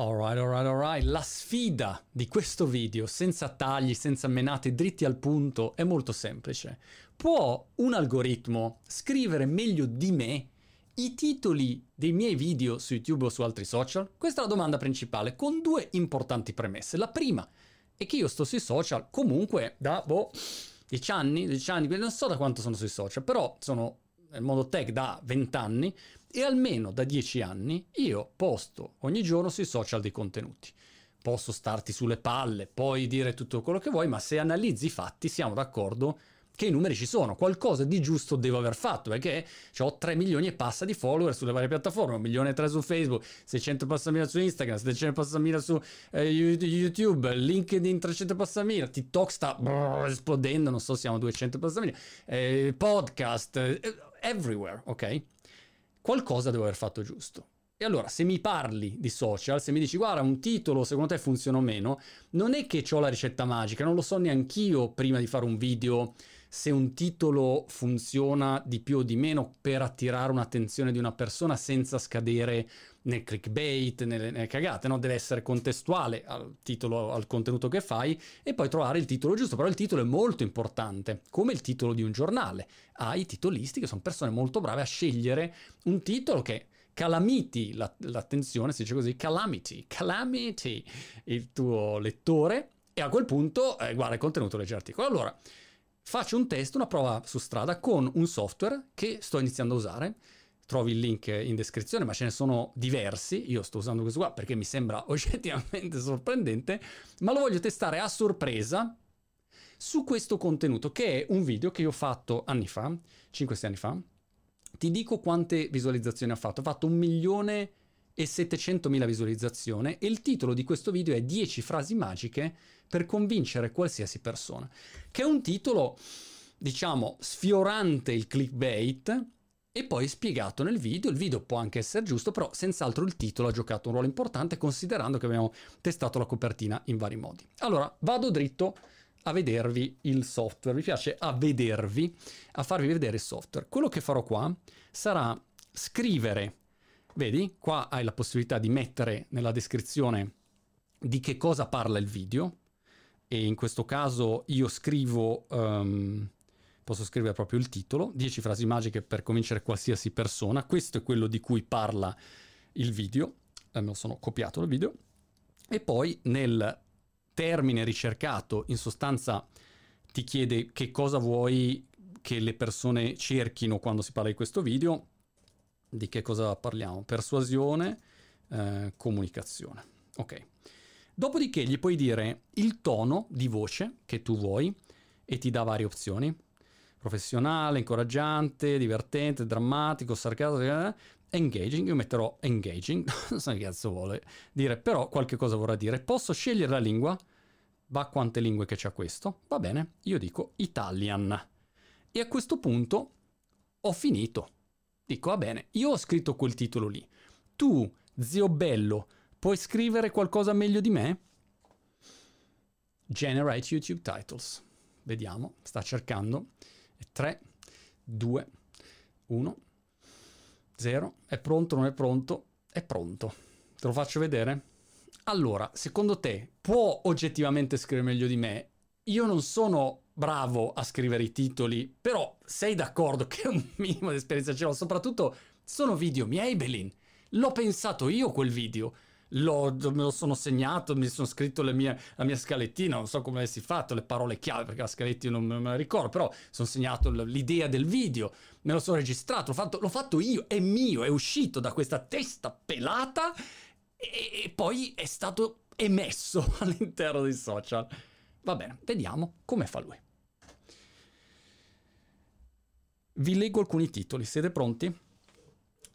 Alright, alright, alright. La sfida di questo video, senza tagli, senza menate, dritti al punto, è molto semplice. Può un algoritmo scrivere meglio di me i titoli dei miei video su YouTube o su altri social? Questa è la domanda principale, con due importanti premesse. La prima è che io sto sui social comunque da, boh, 10 anni, 10 anni, non so da quanto sono sui social, però sono nel mondo tech da 20 anni e almeno da 10 anni io posto ogni giorno sui social dei contenuti. Posso starti sulle palle, puoi dire tutto quello che vuoi, ma se analizzi i fatti siamo d'accordo che i numeri ci sono, qualcosa di giusto devo aver fatto, perché ho 3 milioni e passa di follower sulle varie piattaforme, 1 milione e 3 su Facebook, 600 passamila su Instagram, 700 passamila su eh, YouTube, LinkedIn 300 passamila, TikTok sta brrr, esplodendo, non so, siamo a 200 passamila, eh, podcast, eh, everywhere, ok? Qualcosa devo aver fatto giusto. E allora, se mi parli di social, se mi dici guarda un titolo secondo te funziona o meno, non è che ho la ricetta magica, non lo so neanch'io prima di fare un video se un titolo funziona di più o di meno per attirare un'attenzione di una persona senza scadere nel clickbait, nelle, nelle cagate, no? deve essere contestuale al titolo, al contenuto che fai e poi trovare il titolo giusto, però il titolo è molto importante, come il titolo di un giornale. Hai titolisti che sono persone molto brave a scegliere un titolo che calamiti la, l'attenzione, si dice così, calamity, calamity il tuo lettore e a quel punto eh, guarda il contenuto legge l'articolo. Allora, faccio un test, una prova su strada con un software che sto iniziando a usare. Trovi il link in descrizione, ma ce ne sono diversi. Io sto usando questo qua perché mi sembra oggettivamente sorprendente, ma lo voglio testare a sorpresa su questo contenuto, che è un video che ho fatto anni fa, 5-6 anni fa. Ti dico quante visualizzazioni ha fatto. Ha fatto un milione e 700.000 visualizzazioni e il titolo di questo video è 10 frasi magiche per convincere qualsiasi persona, che è un titolo, diciamo, sfiorante il clickbait e poi spiegato nel video. Il video può anche essere giusto, però senz'altro il titolo ha giocato un ruolo importante considerando che abbiamo testato la copertina in vari modi. Allora, vado dritto a vedervi il software, mi piace a vedervi, a farvi vedere il software. Quello che farò qua sarà scrivere Vedi, qua hai la possibilità di mettere nella descrizione di che cosa parla il video e in questo caso io scrivo, um, posso scrivere proprio il titolo, 10 frasi magiche per convincere qualsiasi persona, questo è quello di cui parla il video, eh, me lo sono copiato il video, e poi nel termine ricercato in sostanza ti chiede che cosa vuoi che le persone cerchino quando si parla di questo video di che cosa parliamo? Persuasione, eh, comunicazione. Ok. Dopodiché gli puoi dire il tono di voce che tu vuoi e ti dà varie opzioni. Professionale, incoraggiante, divertente, drammatico, sarcastico, eh, engaging. Io metterò engaging, non so che cazzo vuole dire, però qualche cosa vorrà dire. Posso scegliere la lingua? Va quante lingue che c'è questo? Va bene, io dico Italian. E a questo punto ho finito Dico, va bene, io ho scritto quel titolo lì. Tu, zio bello, puoi scrivere qualcosa meglio di me? Generate YouTube titles. Vediamo, sta cercando. 3, 2, 1, 0. È pronto, non è pronto? È pronto. Te lo faccio vedere? Allora, secondo te può oggettivamente scrivere meglio di me? Io non sono bravo a scrivere i titoli, però sei d'accordo che un minimo di esperienza ce l'ho, soprattutto sono video miei, Belin. L'ho pensato io quel video. L'ho, me lo sono segnato, mi sono scritto mie, la mia scalettina, non so come avessi fatto, le parole chiave, perché la scalettina non me la ricordo, però sono segnato l'idea del video, me lo sono registrato, l'ho fatto, l'ho fatto io, è mio, è uscito da questa testa pelata e, e poi è stato emesso all'interno dei social. Va bene, vediamo come fa lui. Vi leggo alcuni titoli, siete pronti?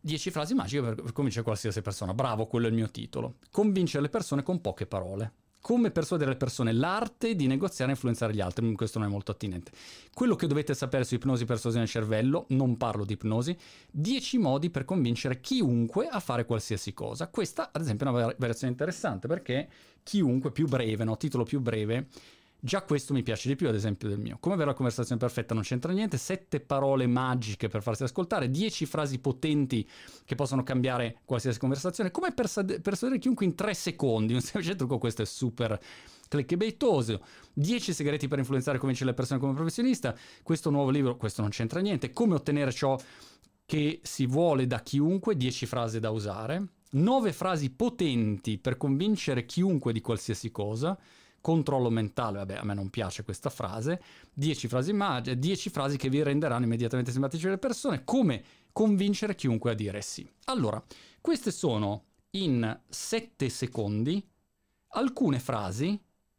10 frasi magiche per convincere qualsiasi persona. Bravo, quello è il mio titolo. Convincere le persone con poche parole. Come persuadere le persone? L'arte di negoziare e influenzare gli altri. Questo non è molto attinente. Quello che dovete sapere su ipnosi persuasione del cervello, non parlo di ipnosi. 10 modi per convincere chiunque a fare qualsiasi cosa. Questa, ad esempio, è una variazione interessante perché chiunque più breve, no? Titolo più breve Già questo mi piace di più, ad esempio, del mio. Come avere la conversazione perfetta? Non c'entra niente, sette parole magiche per farsi ascoltare, dieci frasi potenti che possono cambiare qualsiasi conversazione, come persuadere chiunque in tre secondi, un semplice trucco, questo è super clickbaitoso, 10 segreti per influenzare e convincere le persone come professionista, questo nuovo libro, questo non c'entra niente, come ottenere ciò che si vuole da chiunque, 10 frasi da usare, 9 frasi potenti per convincere chiunque di qualsiasi cosa, controllo mentale, vabbè, a me non piace questa frase, 10 frasi magiche, 10 frasi che vi renderanno immediatamente simpatici alle persone, come convincere chiunque a dire sì. Allora, queste sono in 7 secondi alcune frasi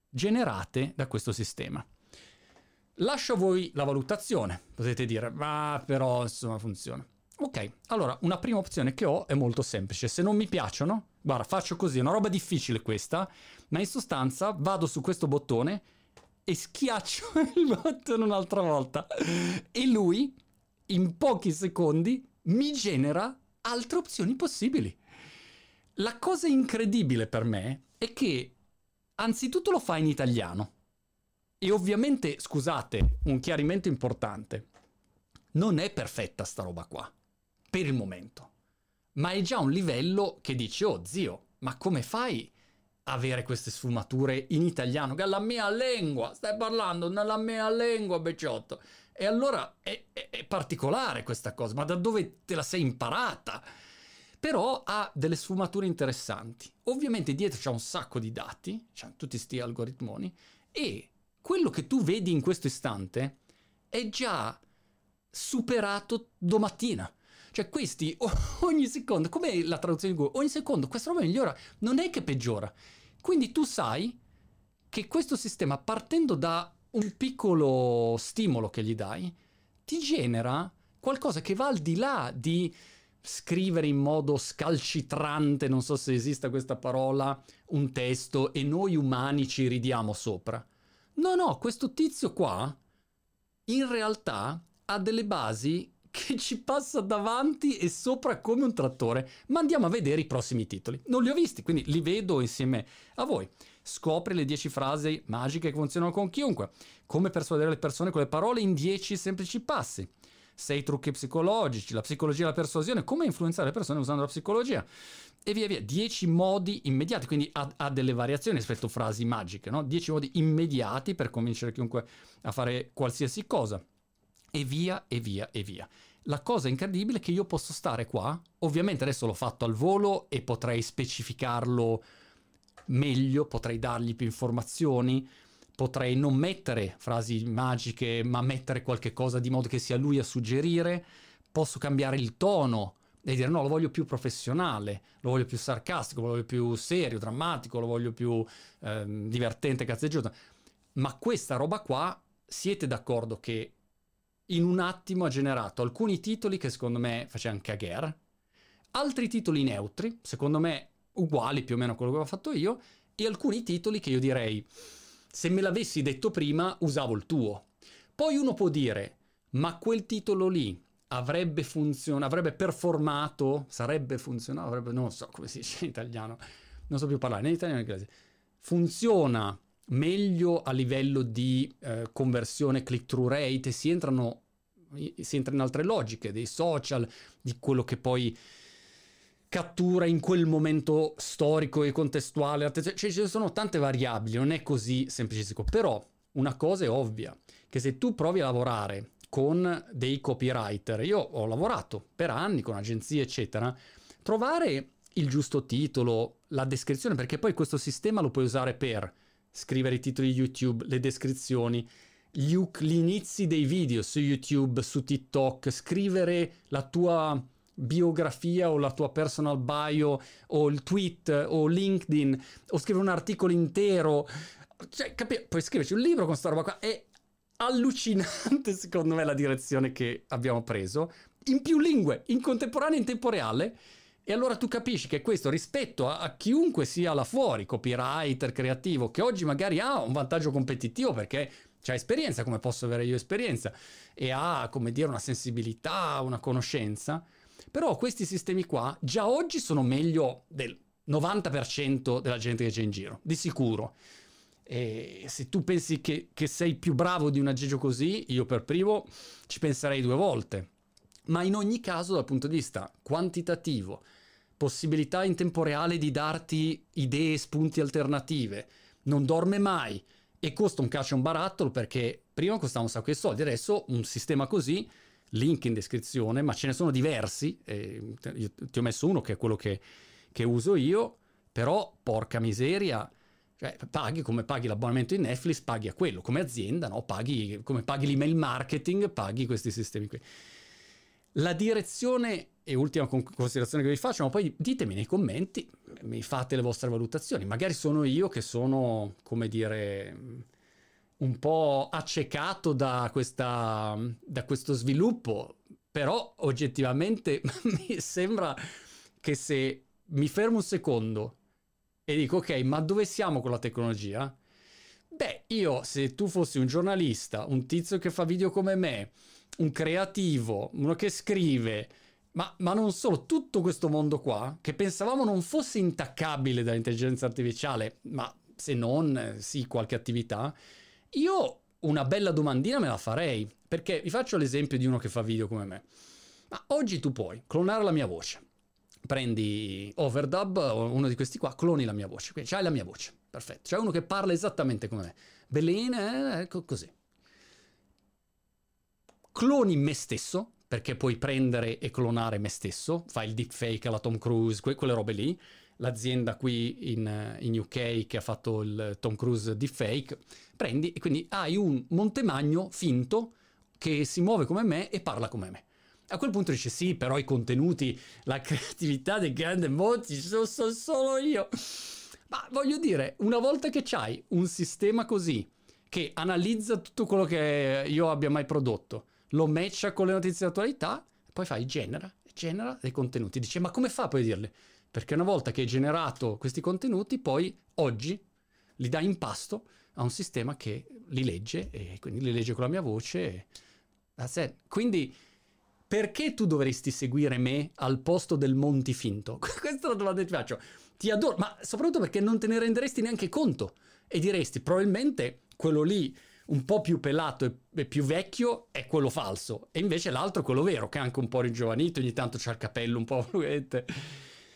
generate da questo sistema. Lascio a voi la valutazione, potete dire, ma però insomma funziona. Ok, allora una prima opzione che ho è molto semplice, se non mi piacciono, guarda faccio così, è una roba difficile questa, ma in sostanza vado su questo bottone e schiaccio il bottone un'altra volta e lui in pochi secondi mi genera altre opzioni possibili. La cosa incredibile per me è che anzitutto lo fa in italiano. E ovviamente, scusate, un chiarimento importante. Non è perfetta sta roba qua, per il momento. Ma è già un livello che dici, oh zio, ma come fai avere queste sfumature in italiano? Che è la mia lingua, stai parlando nella mia lingua, becciotto. E allora è, è, è particolare questa cosa, ma da dove te la sei imparata? però ha delle sfumature interessanti. Ovviamente dietro c'è un sacco di dati, c'è tutti questi algoritmoni, e quello che tu vedi in questo istante è già superato domattina. Cioè questi ogni secondo, come la traduzione di Google, ogni secondo questa roba migliora, non è che peggiora. Quindi tu sai che questo sistema, partendo da un piccolo stimolo che gli dai, ti genera qualcosa che va al di là di scrivere in modo scalcitrante, non so se esista questa parola, un testo e noi umani ci ridiamo sopra. No, no, questo tizio qua in realtà ha delle basi che ci passa davanti e sopra come un trattore. Ma andiamo a vedere i prossimi titoli. Non li ho visti, quindi li vedo insieme a voi. Scopri le 10 frasi magiche che funzionano con chiunque. Come persuadere le persone con le parole in 10 semplici passi sei trucchi psicologici, la psicologia della persuasione, come influenzare le persone usando la psicologia e via via. Dieci modi immediati, quindi ha, ha delle variazioni rispetto a frasi magiche, no? Dieci modi immediati per convincere chiunque a fare qualsiasi cosa. E via, e via, e via. La cosa incredibile è che io posso stare qua, ovviamente adesso l'ho fatto al volo e potrei specificarlo meglio, potrei dargli più informazioni, potrei non mettere frasi magiche, ma mettere qualche cosa di modo che sia lui a suggerire, posso cambiare il tono e dire no, lo voglio più professionale, lo voglio più sarcastico, lo voglio più serio, drammatico, lo voglio più eh, divertente, cazzeggioso. Ma questa roba qua, siete d'accordo che in un attimo ha generato alcuni titoli che secondo me facevano cagare, altri titoli neutri, secondo me uguali più o meno a quello che ho fatto io, e alcuni titoli che io direi se me l'avessi detto prima, usavo il tuo. Poi uno può dire, ma quel titolo lì avrebbe funzionato, avrebbe performato, sarebbe funzionato, avrebbe, non so come si dice in italiano, non so più parlare né in italiano né in inglese. Funziona meglio a livello di eh, conversione click-through rate, si entrano si entra in altre logiche dei social, di quello che poi cattura in quel momento storico e contestuale. Cioè, ci sono tante variabili, non è così semplicistico. Però una cosa è ovvia, che se tu provi a lavorare con dei copywriter, io ho lavorato per anni con agenzie, eccetera, trovare il giusto titolo, la descrizione, perché poi questo sistema lo puoi usare per scrivere i titoli YouTube, le descrizioni, gli, gli inizi dei video su YouTube, su TikTok, scrivere la tua biografia o la tua personal bio o il tweet o LinkedIn o scrivere un articolo intero. Cioè, capi- puoi scriverci un libro con questa roba qua. È allucinante, secondo me, la direzione che abbiamo preso. In più lingue, in contemporanea e in tempo reale. E allora tu capisci che questo rispetto a, a, chiunque sia là fuori, copywriter, creativo, che oggi magari ha un vantaggio competitivo perché c'ha esperienza, come posso avere io esperienza, e ha, come dire, una sensibilità, una conoscenza, però questi sistemi qua già oggi sono meglio del 90% della gente che c'è in giro, di sicuro. E se tu pensi che, che sei più bravo di un aggeggio così, io per primo ci penserei due volte. Ma in ogni caso, dal punto di vista quantitativo, possibilità in tempo reale di darti idee, spunti alternative, non dorme mai e costa un calcio un barattolo perché prima costava un sacco di soldi, adesso un sistema così, link in descrizione, ma ce ne sono diversi, eh, ti ho messo uno che è quello che, che uso io, però porca miseria, cioè, paghi come paghi l'abbonamento in Netflix, paghi a quello, come azienda, no? paghi, come paghi l'email marketing, paghi questi sistemi qui. La direzione e ultima considerazione che vi faccio, ma poi ditemi nei commenti, mi fate le vostre valutazioni. Magari sono io che sono, come dire, un po' accecato da, questa, da questo sviluppo, però oggettivamente mi sembra che se mi fermo un secondo e dico ok, ma dove siamo con la tecnologia? Beh, io se tu fossi un giornalista, un tizio che fa video come me, un creativo, uno che scrive, ma, ma, non solo, tutto questo mondo qua, che pensavamo non fosse intaccabile dall'intelligenza artificiale, ma se non, eh, sì, qualche attività, io una bella domandina me la farei, perché vi faccio l'esempio di uno che fa video come me. Ma oggi tu puoi clonare la mia voce. Prendi Overdub uno di questi qua, cloni la mia voce. Quindi c'hai la mia voce, perfetto. C'è uno che parla esattamente come me. Bellina, eh, così cloni me stesso, perché puoi prendere e clonare me stesso, fai il deepfake alla Tom Cruise, que- quelle robe lì. L'azienda qui in, in, UK che ha fatto il Tom Cruise deepfake, prendi e quindi hai un Montemagno finto che si muove come me e parla come me. A quel punto dice sì, però i contenuti, la creatività dei grandi moti sono, sono solo io. Ma voglio dire, una volta che c'hai un sistema così, che analizza tutto quello che io abbia mai prodotto, lo matcha con le notizie di attualità, poi fai genera, genera dei contenuti. Dice, ma come fa poi a dirli? Perché una volta che hai generato questi contenuti, poi oggi li dai in pasto a un sistema che li legge e quindi li legge con la mia voce. Quindi perché tu dovresti seguire me al posto del Monti finto? Questa è la domanda che ti faccio. Ti adoro, ma soprattutto perché non te ne renderesti neanche conto e diresti probabilmente quello lì un po' più pelato e più vecchio è quello falso. E invece l'altro è quello vero che è anche un po' ringiovanito ogni tanto c'ha il capello un po' fluente.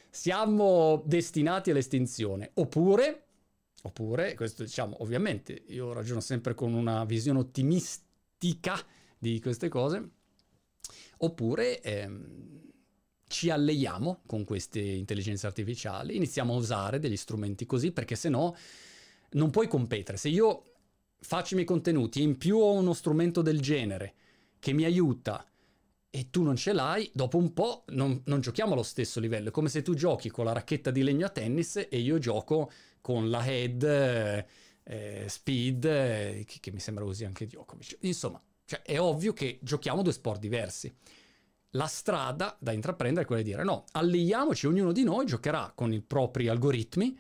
Siamo destinati all'estinzione. Oppure oppure questo diciamo ovviamente io ragiono sempre con una visione ottimistica di queste cose oppure ehm, ci alleiamo con queste intelligenze artificiali iniziamo a usare degli strumenti così perché se no non puoi competere. Se io faccio i miei contenuti in più ho uno strumento del genere che mi aiuta e tu non ce l'hai, dopo un po' non, non, giochiamo allo stesso livello. È come se tu giochi con la racchetta di legno a tennis e io gioco con la head eh, eh speed, eh, che, che, mi sembra usi anche Djokovic. Insomma, cioè, è ovvio che giochiamo due sport diversi. La strada da intraprendere è quella di dire no, alleiamoci, ognuno di noi giocherà con i propri algoritmi,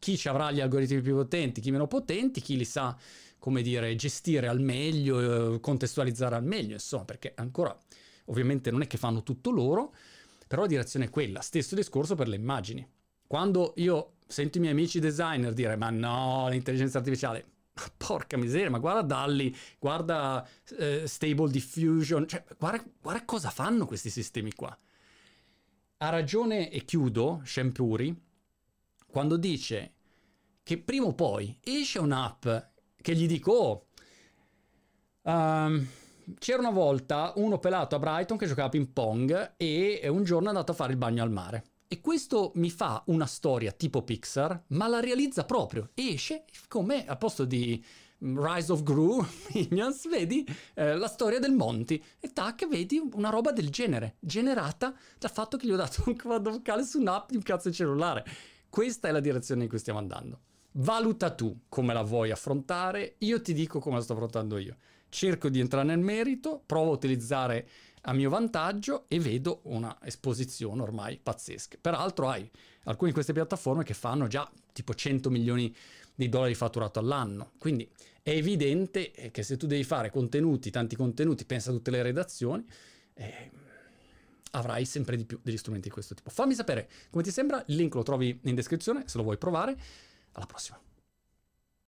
chi ci avrà gli algoritmi più potenti, chi meno potenti, chi li sa come dire, gestire al meglio, eh, contestualizzare al meglio, insomma, perché ancora ovviamente non è che fanno tutto loro, però la direzione è quella. Stesso discorso per le immagini. Quando io sento i miei amici designer dire ma no, l'intelligenza artificiale, porca miseria, ma guarda Dalli, guarda eh, Stable Diffusion, cioè guarda, guarda cosa fanno questi sistemi qua. Ha ragione, e chiudo, Shempuri, quando dice che prima o poi esce un'app che gli dico, oh, um, c'era una volta uno pelato a Brighton che giocava a ping pong e un giorno è andato a fare il bagno al mare. E questo mi fa una storia tipo Pixar, ma la realizza proprio. Esce come a posto di Rise of Gru, Minions, vedi eh, la storia del Monty e tac, vedi una roba del genere, generata dal fatto che gli ho dato un comando vocale su un'app di un cazzo di cellulare. Questa è la direzione in cui stiamo andando. Valuta tu come la vuoi affrontare, io ti dico come la sto affrontando io. Cerco di entrare nel merito, provo a utilizzare a mio vantaggio e vedo una esposizione ormai pazzesca. Peraltro hai alcune di queste piattaforme che fanno già tipo 100 milioni di dollari fatturato all'anno. Quindi è evidente che se tu devi fare contenuti, tanti contenuti, pensa a tutte le redazioni, eh, avrai sempre di più degli strumenti di questo tipo. Fammi sapere come ti sembra, il link lo trovi in descrizione se lo vuoi provare. Alla prossima.